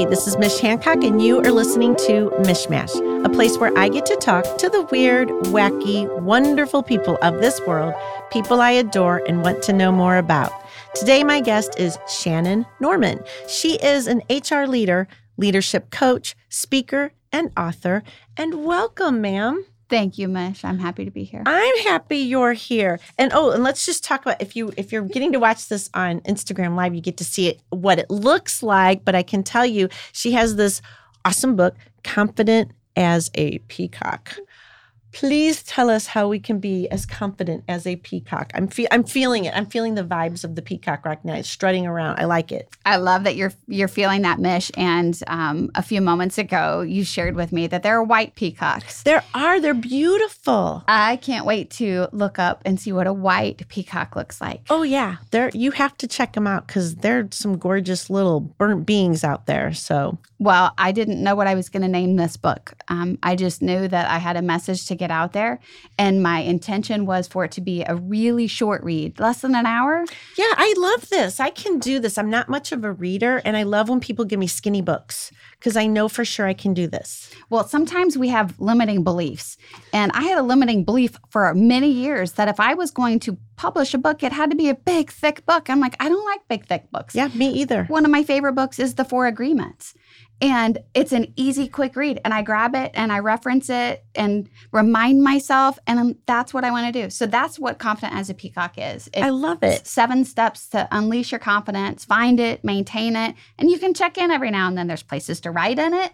Hi, this is Mich Hancock, and you are listening to MichMash, a place where I get to talk to the weird, wacky, wonderful people of this world, people I adore and want to know more about. Today, my guest is Shannon Norman. She is an HR leader, leadership coach, speaker, and author. And welcome, ma'am. Thank you, Mich. I'm happy to be here. I'm happy you're here. And oh, and let's just talk about if you if you're getting to watch this on Instagram live, you get to see it what it looks like, but I can tell you she has this awesome book, Confident as a Peacock. Please tell us how we can be as confident as a peacock. I'm fe- I'm feeling it. I'm feeling the vibes of the peacock right now. It's strutting around. I like it. I love that you're you're feeling that, Mich. And um, a few moments ago, you shared with me that there are white peacocks. There are. They're beautiful. I can't wait to look up and see what a white peacock looks like. Oh yeah, there. You have to check them out because they're some gorgeous little burnt beings out there. So well, I didn't know what I was going to name this book. Um, I just knew that I had a message to get out there. And my intention was for it to be a really short read, less than an hour. Yeah, I love this. I can do this. I'm not much of a reader, and I love when people give me skinny books because I know for sure I can do this. Well, sometimes we have limiting beliefs. And I had a limiting belief for many years that if I was going to publish a book, it had to be a big, thick book. I'm like, I don't like big, thick books. Yeah, me either. One of my favorite books is The Four Agreements. And it's an easy, quick read. And I grab it and I reference it and remind myself. And that's what I want to do. So that's what Confident as a Peacock is. It's I love it. Seven steps to unleash your confidence, find it, maintain it. And you can check in every now and then. There's places to write in it,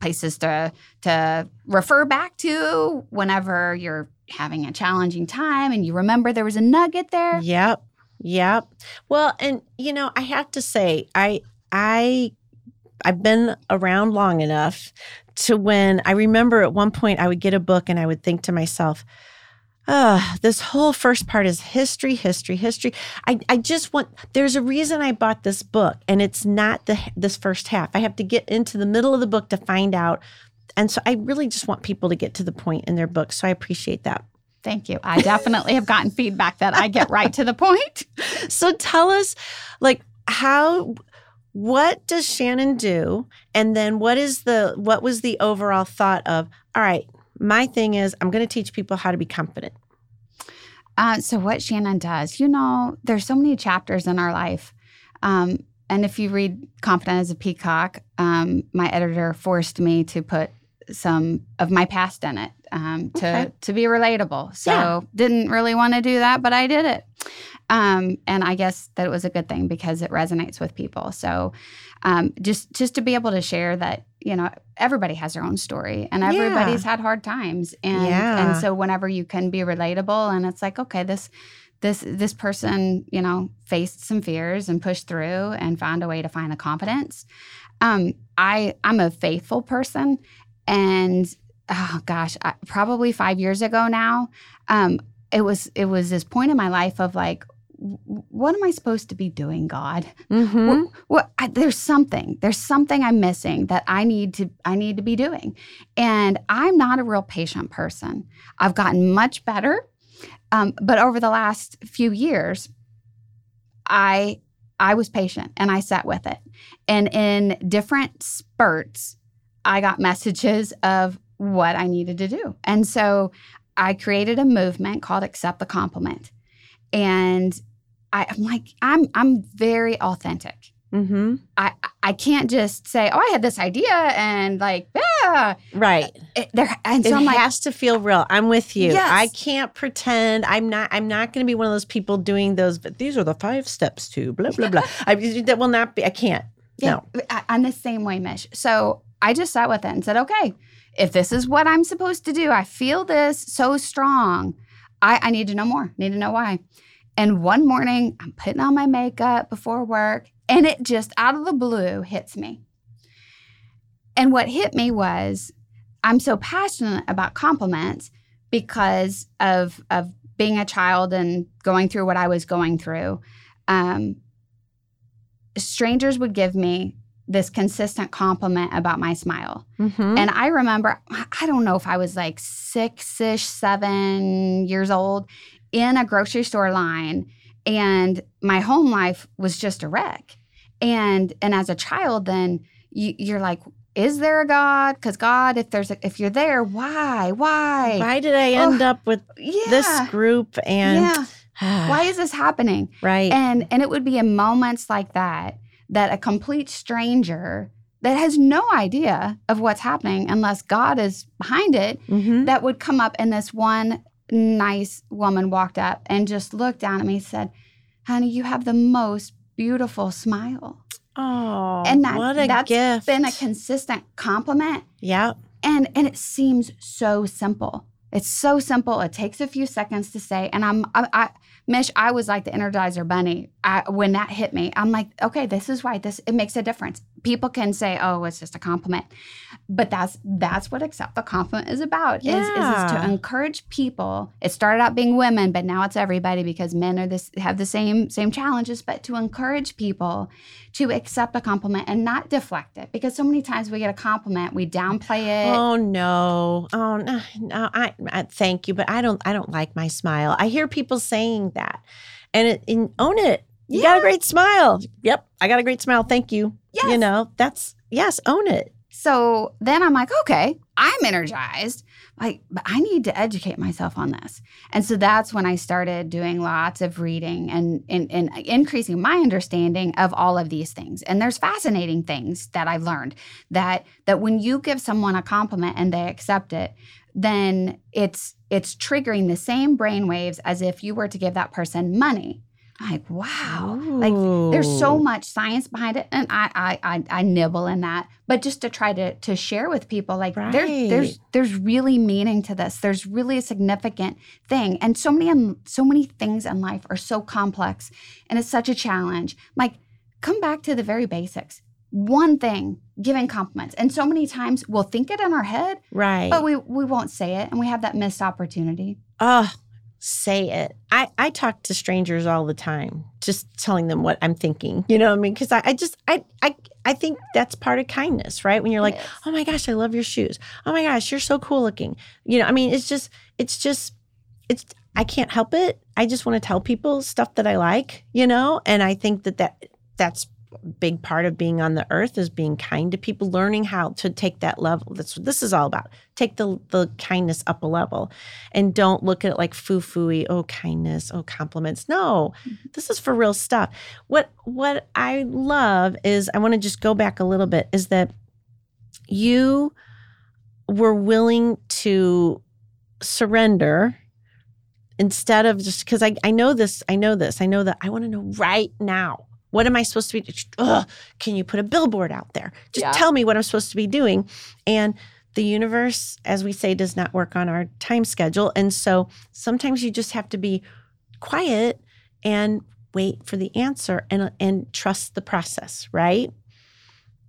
places to, to refer back to whenever you're having a challenging time and you remember there was a nugget there. Yep. Yep. Well, and you know, I have to say, I I I've been around long enough to when I remember at one point I would get a book and I would think to myself, oh, this whole first part is history, history, history. I, I just want there's a reason I bought this book and it's not the this first half. I have to get into the middle of the book to find out. And so I really just want people to get to the point in their book. So I appreciate that. Thank you. I definitely have gotten feedback that I get right to the point. So tell us like how what does Shannon do? And then what is the what was the overall thought of, all right, my thing is I'm going to teach people how to be confident. Uh, so what Shannon does, you know, there's so many chapters in our life. Um, and if you read Confident as a Peacock, um, my editor forced me to put some of my past in it um, to okay. to be relatable. So yeah. didn't really want to do that, but I did it. Um, and I guess that it was a good thing because it resonates with people. So um, just just to be able to share that you know everybody has their own story and everybody's yeah. had hard times and yeah. and so whenever you can be relatable and it's like okay this this this person you know faced some fears and pushed through and found a way to find the confidence um, i i'm a faithful person and oh gosh, I, probably five years ago now, um, it was it was this point in my life of like, what am I supposed to be doing, God? Mm-hmm. What, what I, there's something. There's something I'm missing that I need to I need to be doing, and I'm not a real patient person. I've gotten much better, um, but over the last few years, I I was patient and I sat with it, and in different spurts, I got messages of what I needed to do. And so I created a movement called Accept the Compliment. And I, am like, I'm I'm very authentic. Mm-hmm. I I can't just say, oh, I had this idea and like, yeah, right. It, there and so it I'm like, has to feel real. I'm with you. Yes. I can't pretend. I'm not. I'm not going to be one of those people doing those. But these are the five steps to blah blah blah. I, that will not be. I can't. Yeah, no. I, I'm the same way, Mich. So I just sat with it and said, okay, if this is what I'm supposed to do, I feel this so strong. I, I need to know more, need to know why. And one morning, I'm putting on my makeup before work, and it just out of the blue hits me. And what hit me was I'm so passionate about compliments because of, of being a child and going through what I was going through. Um, strangers would give me this consistent compliment about my smile. Mm-hmm. And I remember, I don't know if I was like six ish, seven years old in a grocery store line, and my home life was just a wreck. And and as a child, then you, you're like, is there a God? Because God, if there's a, if you're there, why, why, Why did I end Oh, up with yeah, this group? And yeah. Why is this happening? right? And and it would be in moments like that that a complete stranger that has no idea of what's happening unless God is behind it Mhm. that would come up and this one nice woman walked up and just looked down at me and said, "Honey, you have the most beautiful smile." Oh, and that what a that's gift! been a consistent compliment yeah, and and it seems so simple. It's so simple. It takes a few seconds to say. And I'm I, I Mich, I was like the Energizer Bunny. I, when that hit me, I'm like, okay, this is why this it makes a difference. People can say, oh, it's just a compliment, but that's that's what accept the compliment is about. Is, is, is to encourage people. It started out being women, but now it's everybody because men are this have the same same challenges. But to encourage people to accept a compliment and not deflect it, because so many times we get a compliment, we downplay it. Oh no! Oh no! no I, I thank you, but I don't. I don't like my smile. I hear people saying that, and it and own it. You got a great smile. Yep, I got a great smile. Thank you. You know that's yes. Own it. So then I'm like, okay, I'm energized. Like, but I need to educate myself on this. And so that's when I started doing lots of reading and, and, and increasing my understanding of all of these things. And there's fascinating things that I've learned that that when you give someone a compliment and they accept it, then it's it's triggering the same brain waves as if you were to give that person money. I'm like, wow. Like there's so much science behind it, and I I I, I nibble in that, but just to try to to share with people, like there's there's there's really meaning to this. There's really a significant thing, and so many in- so many things in life are so complex, and it's such a challenge. Like come back to the very basics. One thing, giving compliments, and so many times we'll think it in our head, right. but we we won't say it, and we have that missed opportunity. Oh, say it. I, I talk to strangers all the time, just telling them what I'm thinking. You know what I mean? Because I, I just I I I think that's part of kindness, right? When you're like, oh my gosh, I love your shoes. Oh my gosh, you're so cool looking. You know, I mean, it's just it's just it's I can't help it. I just want to tell people stuff that I like, you know, and I think that that that's big part of being on the earth is being kind to people learning how to take that level. That's what this is all about take the the kindness up a level and don't look at it like foo-fooey oh kindness oh compliments. No mm-hmm. this is for real stuff. What what i love is i want to just go back a little bit is that you were willing to surrender instead of just because I, I know this i know this i know that i want to know right now what am i supposed to be Ugh, can you put a billboard out there? Just Yeah. tell me what i'm supposed to be doing. And the universe as we say does not work on our time schedule. And so sometimes you just have to be quiet and wait for the answer and and trust the process right?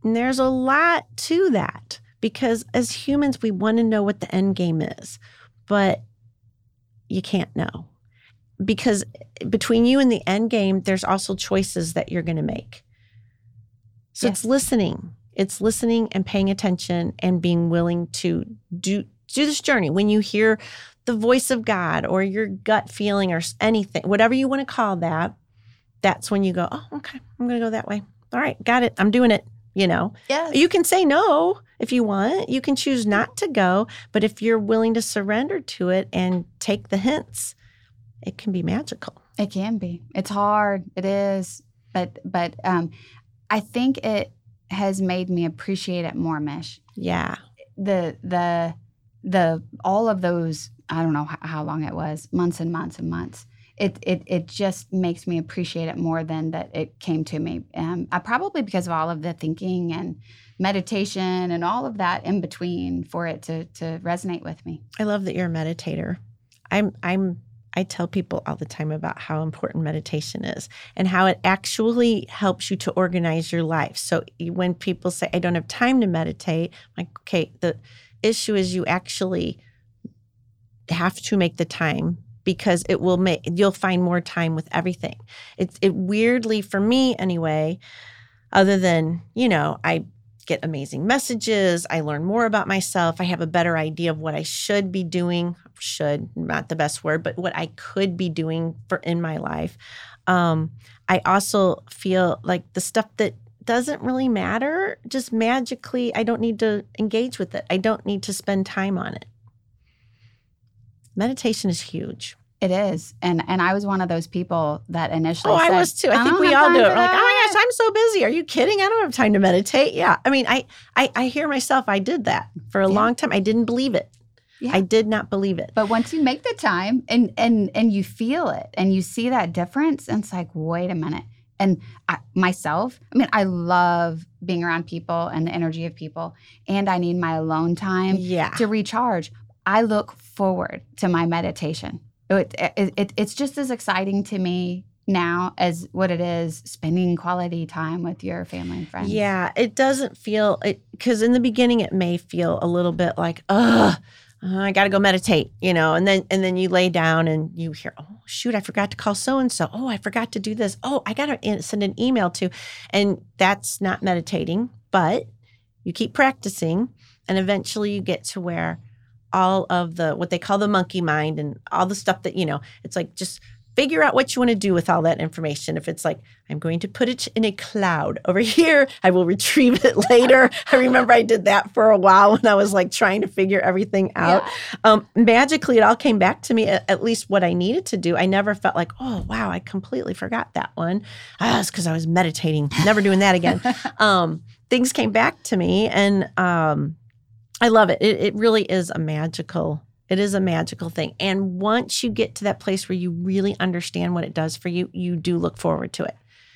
And there's a lot to that because as humans we want to know what the end game is but you can't know because between you and the end game there's also choices that you're going to make so it's listening it's listening and paying attention and being willing to do do this journey when you hear the voice of god or your gut feeling or anything whatever you want to call that that's when you go oh okay i'm going to go that way all right got it i'm doing it you know Yeah. you can say no if you want. You can choose not to go. But if you're willing to surrender to it and take the hints, it can be magical. It can be. It's hard. It is. But but um I think it has made me appreciate it more, Mich. Yeah. The the the all of those I don't know how, long it was, months and months and months. It it it just makes me appreciate it more than that it came to me. Um, I probably because of all of the thinking and meditation and all of that in between for it to to resonate with me. I love that you're a meditator. I'm I'm I tell people all the time about how important meditation is and how it actually helps you to organize your life. So when people say I don't have time to meditate, I'm like okay, the issue is you actually have to make the time because it will make you'll find more time with everything. It's it weirdly for me anyway, other than, you know, I get amazing messages, I learn more about myself, I have a better idea of what I should be doing, should not the best word, but what I could be doing for in my life. Um I also feel like the stuff that doesn't really matter. Just magically, I don't need to engage with it. I don't need to spend time on it. Meditation is huge. It is, and and I was one of those people that initially. Oh, I was too. I, think oh we all do it. We're like, oh my gosh, I'm so busy. Are you kidding? I don't have time to meditate. Yeah. I mean, I I, I hear myself. I did that for a Yeah. long time. I didn't believe it. Yeah. I did not believe it. But once you make the time and and and you feel it and you see that difference, and it's like, wait a minute. And I, myself, I mean, I love being around people and the energy of people, and I need my alone time yeah. to recharge. I look forward to my meditation. It, it, it, it's just as exciting to me now as what it is spending quality time with your family and friends. Yeah, it doesn't feel it because in the beginning it may feel a little bit like, ugh, I got to go meditate, you know, and then and then you lay down and you hear, oh shoot, I forgot to call so and so. Oh, I forgot to do this. Oh, I got to send an email to, and that's not meditating, but you keep practicing, and eventually you get to where all of the what they call the monkey mind and all the stuff that you know, it's like just figure out what you want to do with all that information. If it's like, I'm going to put it in a cloud over here, I will retrieve it later. I remember I did that for a while when I was like trying to figure everything out. Um, magically, it all came back to me, at, at least what I needed to do. I never felt like, oh, wow, I completely forgot that one. Ah, it's because I was meditating, never doing that again. um, things came back to me and um, I love it. it. It really is a magical it is a magical thing. And once you get to that place where you really understand what it does for you, you do look forward to it.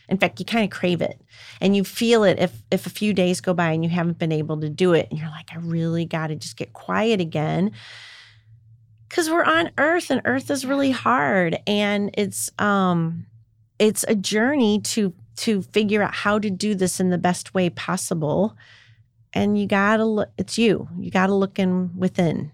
In fact, you kind of crave it and you feel it if if a few days go by and you haven't been able to do it and you're like, I really got to just get quiet again. Cuz we're on earth and earth is really hard and it's um it's a journey to to figure out how to do this in the best way possible. And you got to look it's you. You got to look in within.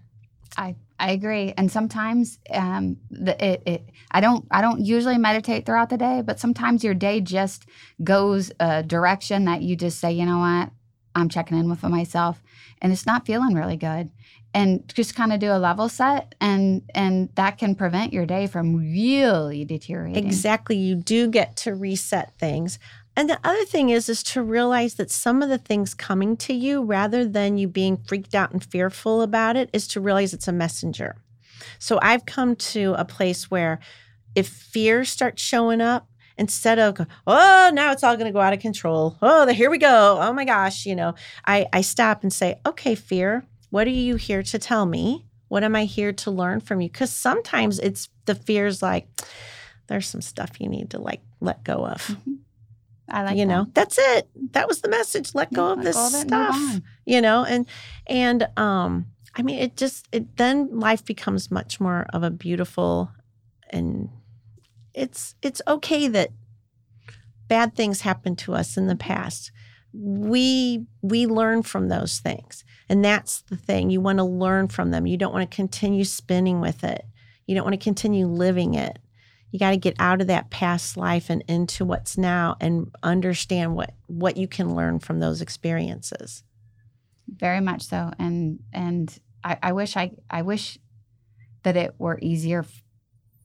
I I agree. And sometimes um, the, it, it I don't I don't usually meditate throughout the day, but sometimes your day just goes a direction that you just say, you know what, I'm checking in with myself, and it's not feeling really good, and just kind of do a level set, and and that can prevent your day from really deteriorating. Exactly. You do get to reset things. And the other thing is is to realize that some of the things coming to you rather than you being freaked out and fearful about it is to realize it's a messenger. So I've come to a place where if fear starts showing up instead of oh now it's all going to go out of control. Oh here we go. Oh my gosh you know I, I stop and say okay fear what are you here to tell me? What am i here to learn from you? Because sometimes it's the fears like there's some stuff you need to like let go of mm-hmm. I like you that. know that's it. That was the message. Let go Yeah, of let this go of stuff you know and and um i mean it just it then life becomes much more of a beautiful and it's it's okay that bad things happen to us in the past. We we learn from those things and that's the thing. You want to learn from them. You don't want to continue spinning with it. You don't want to continue living it you got to get out of that past life and into what's now and understand what what you can learn from those experiences. Very much so and and I, I wish i i wish that it were easier f-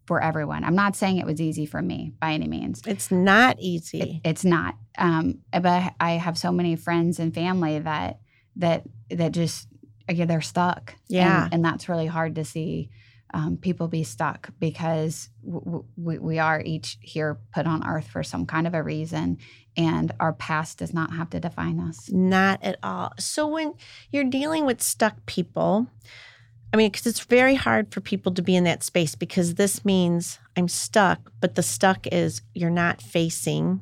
for everyone. I'm not saying it was easy for me by any means. It's not easy. It- it's not. Um but i have so many friends and family that that that just again they're stuck. Yeah. and, and that's really hard to see um, people be stuck because w- w- we, we are each here put on earth for some kind of a reason and our past does not have to define us Not at all. So when you're dealing with stuck people, I mean, because it's very hard for people to be in that space because this means I'm stuck, but the stuck is you're not facing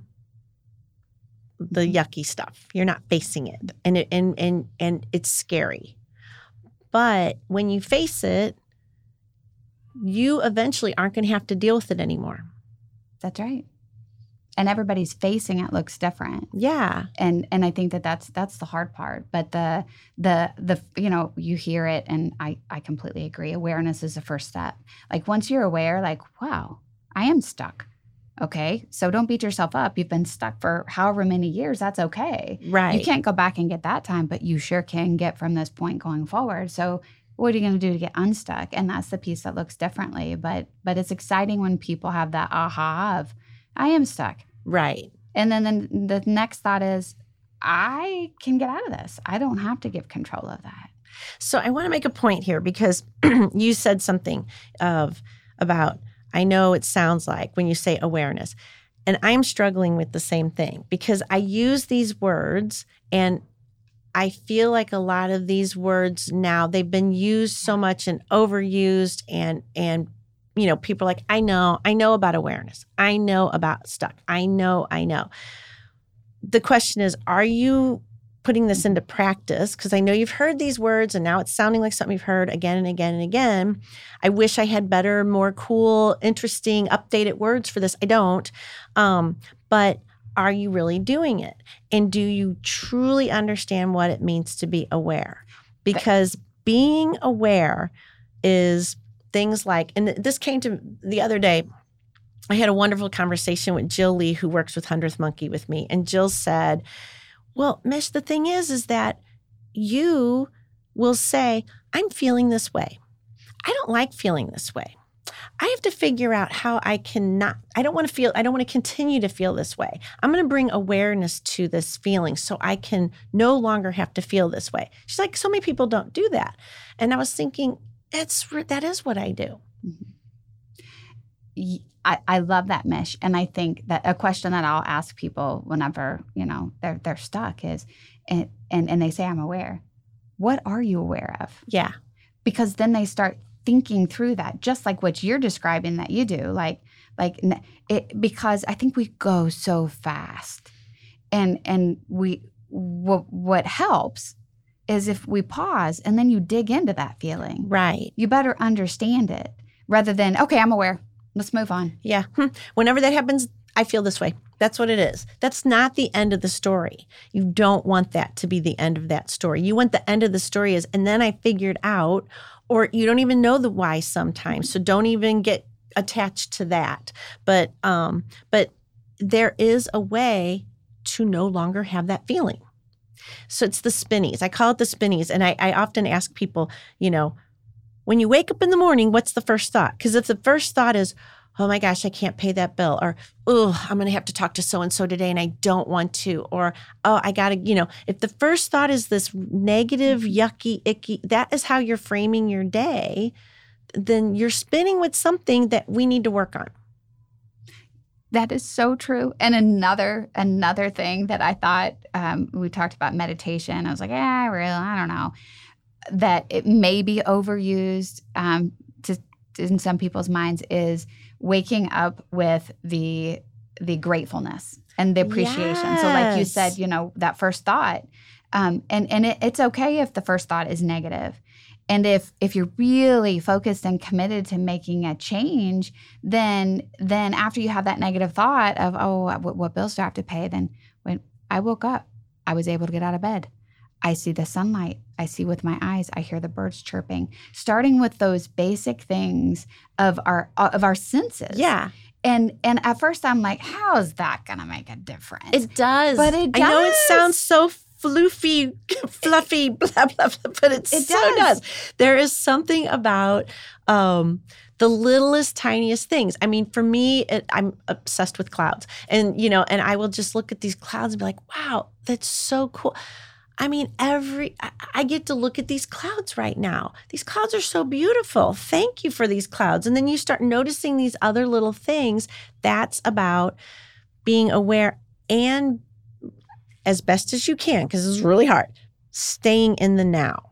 the Mhm. yucky stuff. You're not facing it, and it and and and it's scary. But when you face it, you eventually aren't going to have to deal with it anymore. that's right and everybody's facing it looks different Yeah, and and I think that that's that's the hard part. But the the the you know you hear it, and I I completely agree. Awareness is the first step. Like once you're aware, like wow, I am stuck. Okay, so don't beat yourself up. You've been stuck for however many years. That's okay. right. You can't go back and get that time, but you sure can get from this point going forward. So what are you going to do to get unstuck? And that's the piece that looks differently. But but it's exciting when people have that aha of I am stuck Right. And then the, the next thought is, I can get out of this. I don't have to give control of that. So I want to make a point here because you said something of about I know it sounds like when you say awareness. And I'm struggling with the same thing because I use these words and I feel like a lot of these words now they've been used so much and overused and and you know people are like I know I know about awareness. I know about stuck. I know I know. The question is are you putting this into practice because I know you've heard these words and now it's sounding like something you've heard again and again and again. I wish I had better, more cool, interesting, updated words for this. I don't. Um, but are you really doing it? And do you truly understand what it means to be aware? Because being aware is things like, and this came to the other day. I had a wonderful conversation with Jill Lee, who works with Hundredth Monkey with me. And Jill said, well, Mich, the thing is, is that you will say, I'm feeling this way. I don't like feeling this way. I have to figure out how I cannot, I don't want to feel, I don't want to continue to feel this way. I'm going to bring awareness to this feeling so I can no longer have to feel this way. She's like, so many people don't do that. And I was thinking, it's, that is what I do. Mm-hmm. I, I love that Mich. And I think that a question that I'll ask people whenever, you know, they're they're stuck is and and, and they say, I'm aware. What are you aware of? Yeah. Because then they start thinking through that, just like what you're describing that you do. Like like it because I think we go so fast. And and we what what helps is if we pause and then you dig into that feeling. Right. You better understand it rather than, okay, I'm aware. Let's move on. Yeah. Hmm. Whenever that happens, I feel this way. That's what it is. That's not the end of the story. You don't want that to be the end of that story. You want the end of the story is, and then I figured out, or you don't even know the why sometimes. So don't even get attached to that. But um, but there is a way to no longer have that feeling. So it's the spinnies. I call it the spinnies. And I, I often ask people, you know, when you wake up in the morning, what's the first thought? Because if the first thought is, oh my gosh, I can't pay that bill, or oh, I'm going to have to talk to so and so today and I don't want to, or oh, I got to, you know, if the first thought is this negative, yucky, icky, that is how you're framing your day, then you're spinning with something that we need to work on. That is so true. And another another thing that I thought um, we talked about meditation. I was like, yeah, really, I don't know that it may be overused um, to, in some people's minds is waking up with the the gratefulness and the appreciation. Yes. So, like you said, you know that first thought, um, and and it, it's okay if the first thought is. And if if you're really focused and committed to making a change, then then after you have that negative thought of oh what, what bills do I have to pay, then when I woke up, I was able to get out of bed. I see the sunlight. I see with my eyes. I hear the birds chirping. Starting with those basic things of our of our senses. Yeah. And and at first I'm like, how is that gonna make a difference? It does. But it does. I know it sounds so floofy, fluffy, blah blah blah, but it, it so does. does. There is something about um, the littlest, tiniest things. I mean, for me, it, I'm obsessed with clouds, and you know, and I will just look at these clouds and be like, wow, that's so cool. I mean, every I get to look at these clouds right now. These clouds are so beautiful. Thank you for these clouds. And then you start noticing these other little things. That's about being aware and as best as you can, because it's really hard, staying in the now.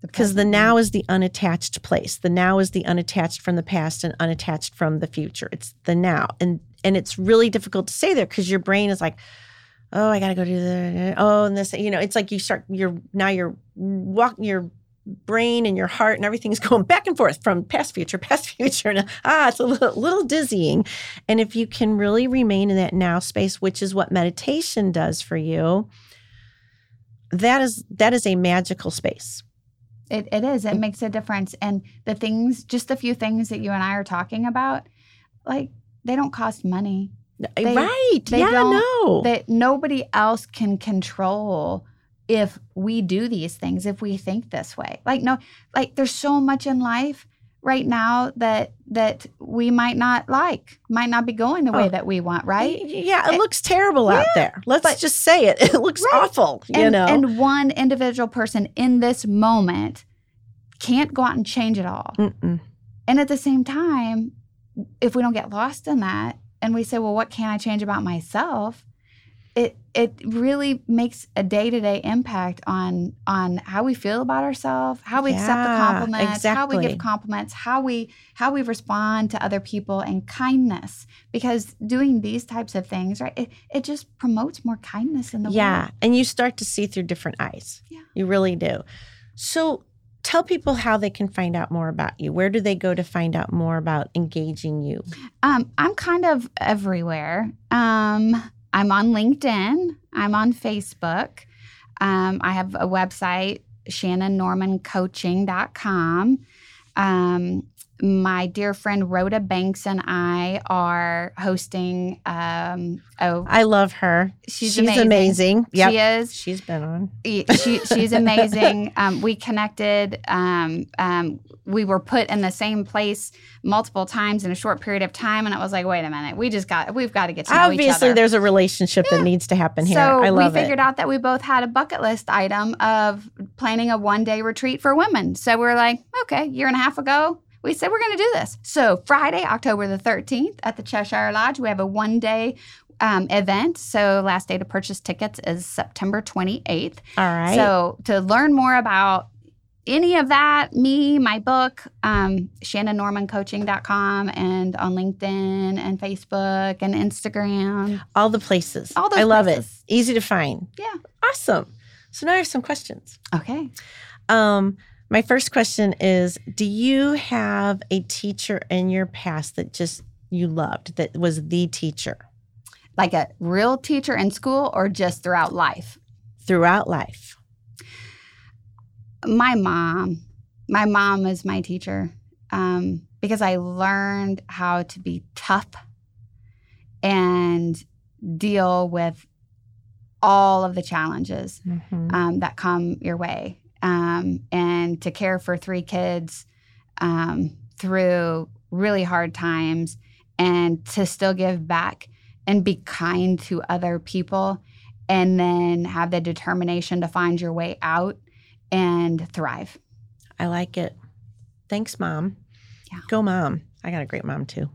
Because the now is the unattached place. The now is the unattached from the past and unattached from the future. It's the now. And and it's really difficult to say there because your brain is like, oh, I got to go do the, oh, and this, you know, it's like you start, you're now you're walking, your brain and your heart and everything's going back and forth from past, future, past, future. And ah, it's a little, little dizzying. And if you can really remain in that now space, which is what meditation does for you, that is that is a magical space. It, it is. It makes a difference. And the things, just a few things that you and I are talking about, like they don't cost money. They, right. They yeah, no. That nobody else can control if we do these things, if we think this way. Like, no, like there's so much in life right now that that we might not like, might not be going the way Oh. that we want, right? Yeah, it eh, looks terrible out there. Let's but- just say it. It looks Right. awful. You and, know. and one individual person in this moment can't go out and change it all. Mm-mm. And at the same time, if we don't get lost in that and we say, well, what can I change about myself? It it really makes a day-to-day impact on on how we feel about ourselves, how we accept the Yeah, compliments, how we exactly. give compliments, how we how we respond to other people and kindness. Because doing these types of things, right, it, it just promotes more kindness in the Yeah, world. Yeah, and you start to see through different eyes. Yeah. You really do. So tell people how they can find out more about you. Where do they go to find out more about engaging you? Um, I'm kind of everywhere. Um, I'm on LinkedIn. I'm on Facebook. Um, I have a website, shannonnormancoaching.com. Um, my dear friend Rhoda Banks and I are hosting. Um, oh, I love her. she's, amazing. amazing. Yep. She is. She's been on. she, she's amazing. Um, we connected. Um, um, we were put in the same place multiple times in a short period of time, and it was like, wait a minute, we just got, we've got to get to know each Obviously, there's a relationship that needs to happen here. So I love we figured it. out that we both had a bucket list item of planning a one day retreat for women. So we're like, okay, year and a half ago, we said we're going to do this. So Friday, October the 13th at the Cheshire Lodge, we have a one day um, event. So last day to purchase tickets is September 28th. All right. So to learn more about any of that, me, my book, um, shannonnormancoaching.com and on LinkedIn and Facebook and Instagram. all the places. All those I love places. it. Easy to find. Yeah. Awesome. So now I have some questions. Okay. Um, my first question is Do you have a teacher in your past that just you loved that was the teacher Like a real teacher in school or just throughout life? throughout life? My mom. My mom is my teacher um, because I learned how to be tough and deal with all of the challenges Mhm. um, that come your way um, and to care for three kids um, through really hard times and to still give back and be kind to other people and then have the determination to find your way out and thrive. I like it. Thanks, mom. Yeah. Go, mom. I got a great mom too,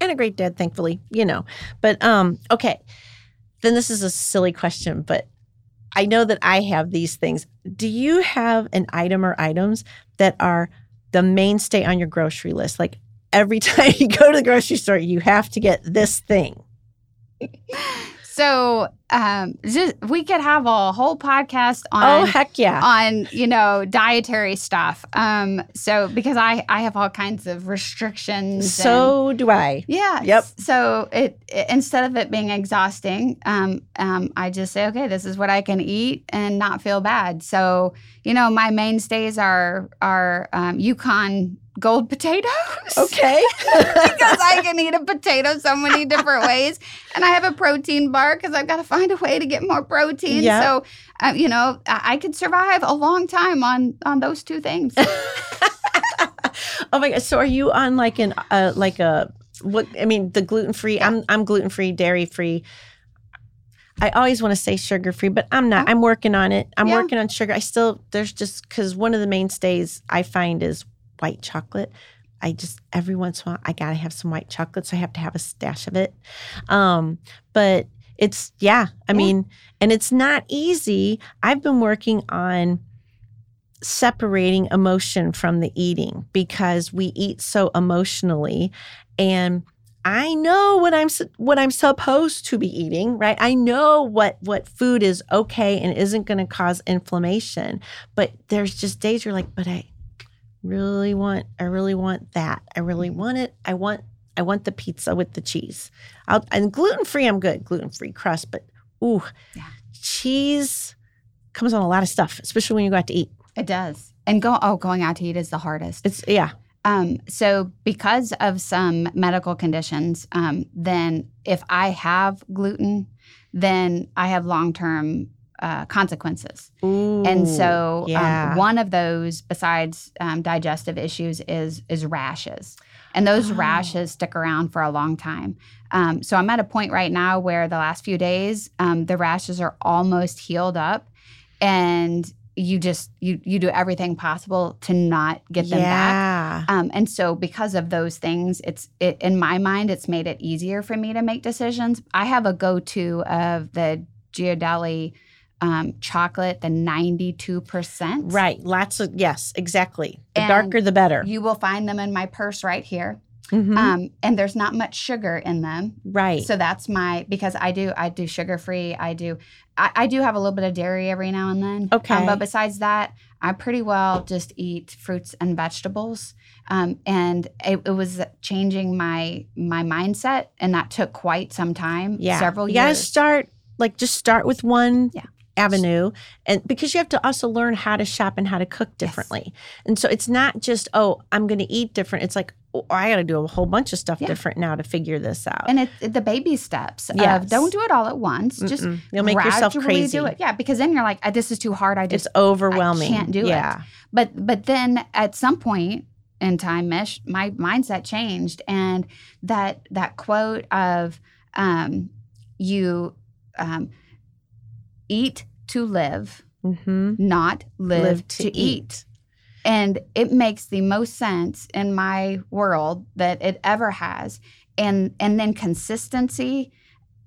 and a great dad, thankfully. You know, but um, okay. Then this is a silly question, but I know that I have these things. Do you have an item or items that are the mainstay on your grocery list? Like every time you go to the grocery store, you have to get this thing. So um, just, we could have a whole podcast on oh heck yeah! on you know dietary stuff. Um, so because I I have all kinds of restrictions. and- So do I. yeah. Yep. So it, it- instead of it being exhausting, um, um, I just say okay, this is what I can eat and not feel bad. So you know my mainstays are are um, Yukon gold potatoes. Okay. because I can eat a potato so many different ways. And I have a protein bar because I've got to find a way to get more protein. Yeah. So, uh, you know, I, I could survive a long time on on those two things. oh my gosh. So are you on like an uh, like a what? I mean, the gluten free. I'm I'm gluten free, dairy free. I always want to say sugar free, but I'm not. Oh. I'm working on it. I'm Yeah. working on sugar. I still there's just because one of the mainstays I find is white chocolate. I just every once in a while I gotta have some white chocolate, so I have to have a stash of it. Um, but it's yeah, I Yeah. mean, and it's not easy. I've been working on separating emotion from the eating because we eat so emotionally and I know what I'm what I'm supposed to be eating, right? I know what what food is okay and isn't going to cause inflammation. But there's just days you're like, but I really want I really want that. I really want it. I want I want the pizza with the cheese. I'll, and gluten free, I'm good. Gluten free crust, but ooh, Yeah. cheese comes on a lot of stuff, especially when you go out to eat. it does. And go oh, going out to eat is the hardest. It's yeah, Um, so because of some medical conditions, um, then if I have gluten, then I have long term uh, consequences. Ooh, And so, yeah. um, one of those, besides um, digestive issues, is is rashes, and those Oh. rashes stick around for a long time. Um, so I'm at a point right now where the last few days, um, the rashes are almost healed up, and you just you you do everything possible to not get them back. Um, and so because of those things, it's it in my mind, it's made it easier for me to make decisions. I have a go-to of the Ghirardelli um, chocolate, the 92%. Right. Lots of yes, exactly. The And darker the better. You will find them in my purse right here. Mhm. Um, and there's not much sugar in them. right. So that's my because I do I do sugar free. I do I, I do have a little bit of dairy every now and then. Okay. Um, but besides that, I pretty well just eat fruits and vegetables. Um, and it, it was changing my my mindset, and that took quite some time. yeah. several you gotta start like just start with one Yeah. Avenue and because you have to also learn how to shop and how to cook differently. And so it's not just, oh, I'm gonna eat different. It's like, oh, I gotta do a whole bunch of stuff Yeah. different now to figure this out. and it's the baby steps Yes. of don't do it all at once. Just Mm-mm. you'll make yourself crazy. Do it. Yeah, because then you're like, "Uh, this is too hard. I just It's overwhelming. I can't do it. yeah. but but then at some point in time mich my mindset changed and that that quote of um you um eat to live Mm-hmm. not live, to, eat. and it makes the most sense in my world that it ever has and and then consistency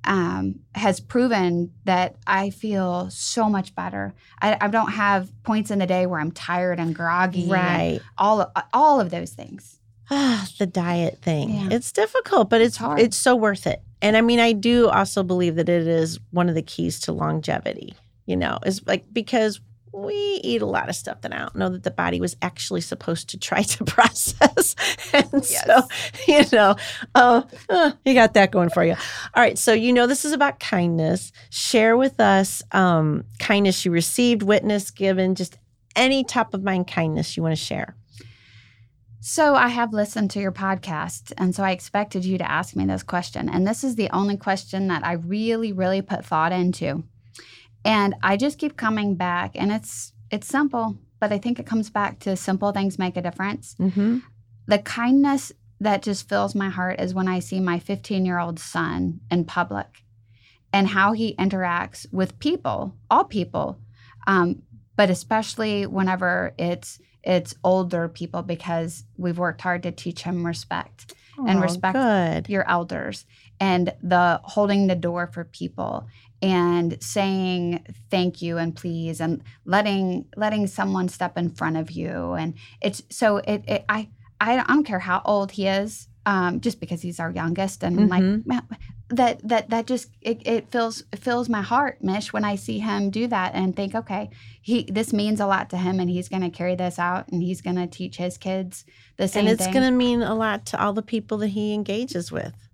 um, has proven that I feel so much better. I, I don't have points in the day where I'm tired and groggy. and Right. all of, all of those things. Ah, the diet thing. Yeah. It's difficult, but it's It's hard. it's so worth it. And I mean, I do also believe that it is one of the keys to longevity. You know, is like because we eat a lot of stuff that I don't know that the body was actually supposed to try to process. and so, you know, oh, uh, you got that going for you. All right. So, you know, this is about kindness. Share with us um, kindness you received, witness given, just any top of mind kindness you want to share. So I have listened to your podcast, and so I expected you to ask me this question. And this is the only question that I really, really put thought into. And I just keep coming back, and it's it's simple, but I think it comes back to simple things make a difference. Mm-hmm. The kindness that just fills my heart is when I see my 15 year old son in public and how he interacts with people, all people, um, but especially whenever it's it's older people because we've worked hard to teach him respect and Oh, respect Good. your elders and the holding the door for people and saying thank you and please and letting letting someone step in front of you and it's so it, it I I don't care how old he is um, just because he's our youngest and Mhm. like that that that just it, it fills it fills my heart mich when I see him do that and think okay he this means a lot to him and he's going to carry this out and he's going to teach his kids the same and it's going to mean a lot to all the people that he engages with.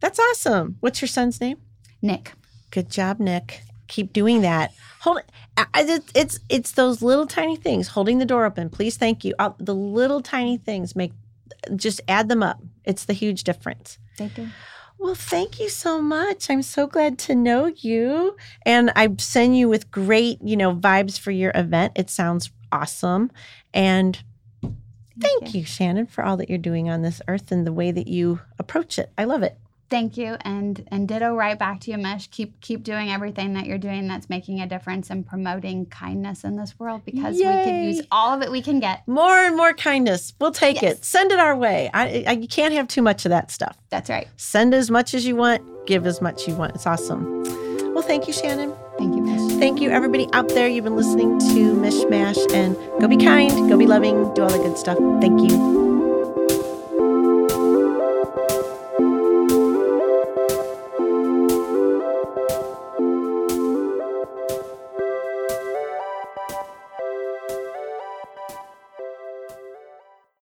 That's awesome. What's your son's name? Nick Good job, Nick. Keep doing that. Hold it. It's it's those little tiny things. Holding the door open. Please, thank you. The little tiny things make just add them up. It's the huge difference. they do Well, thank you so much. I'm so glad to know you. And I send you with great, you know, vibes for your event. It sounds awesome. And thank you, Shannon, for all that you're doing on this earth and the way that you approach it. I love it. Thank you, and and ditto right back to you, Mich. Keep keep doing everything that you're doing that's making a difference and promoting kindness in this world because we can use all of it we can get. More and more kindness. We'll take Yes. it. Send it our way. I, I, you can't have too much of that stuff. That's right. Send as much as you want, give as much as you want. It's awesome. Well, thank you, Shannon. Thank you, Mich. Thank you, everybody out there. You've been listening to mish mash and go be kind, go be loving, do all the good stuff. Thank you.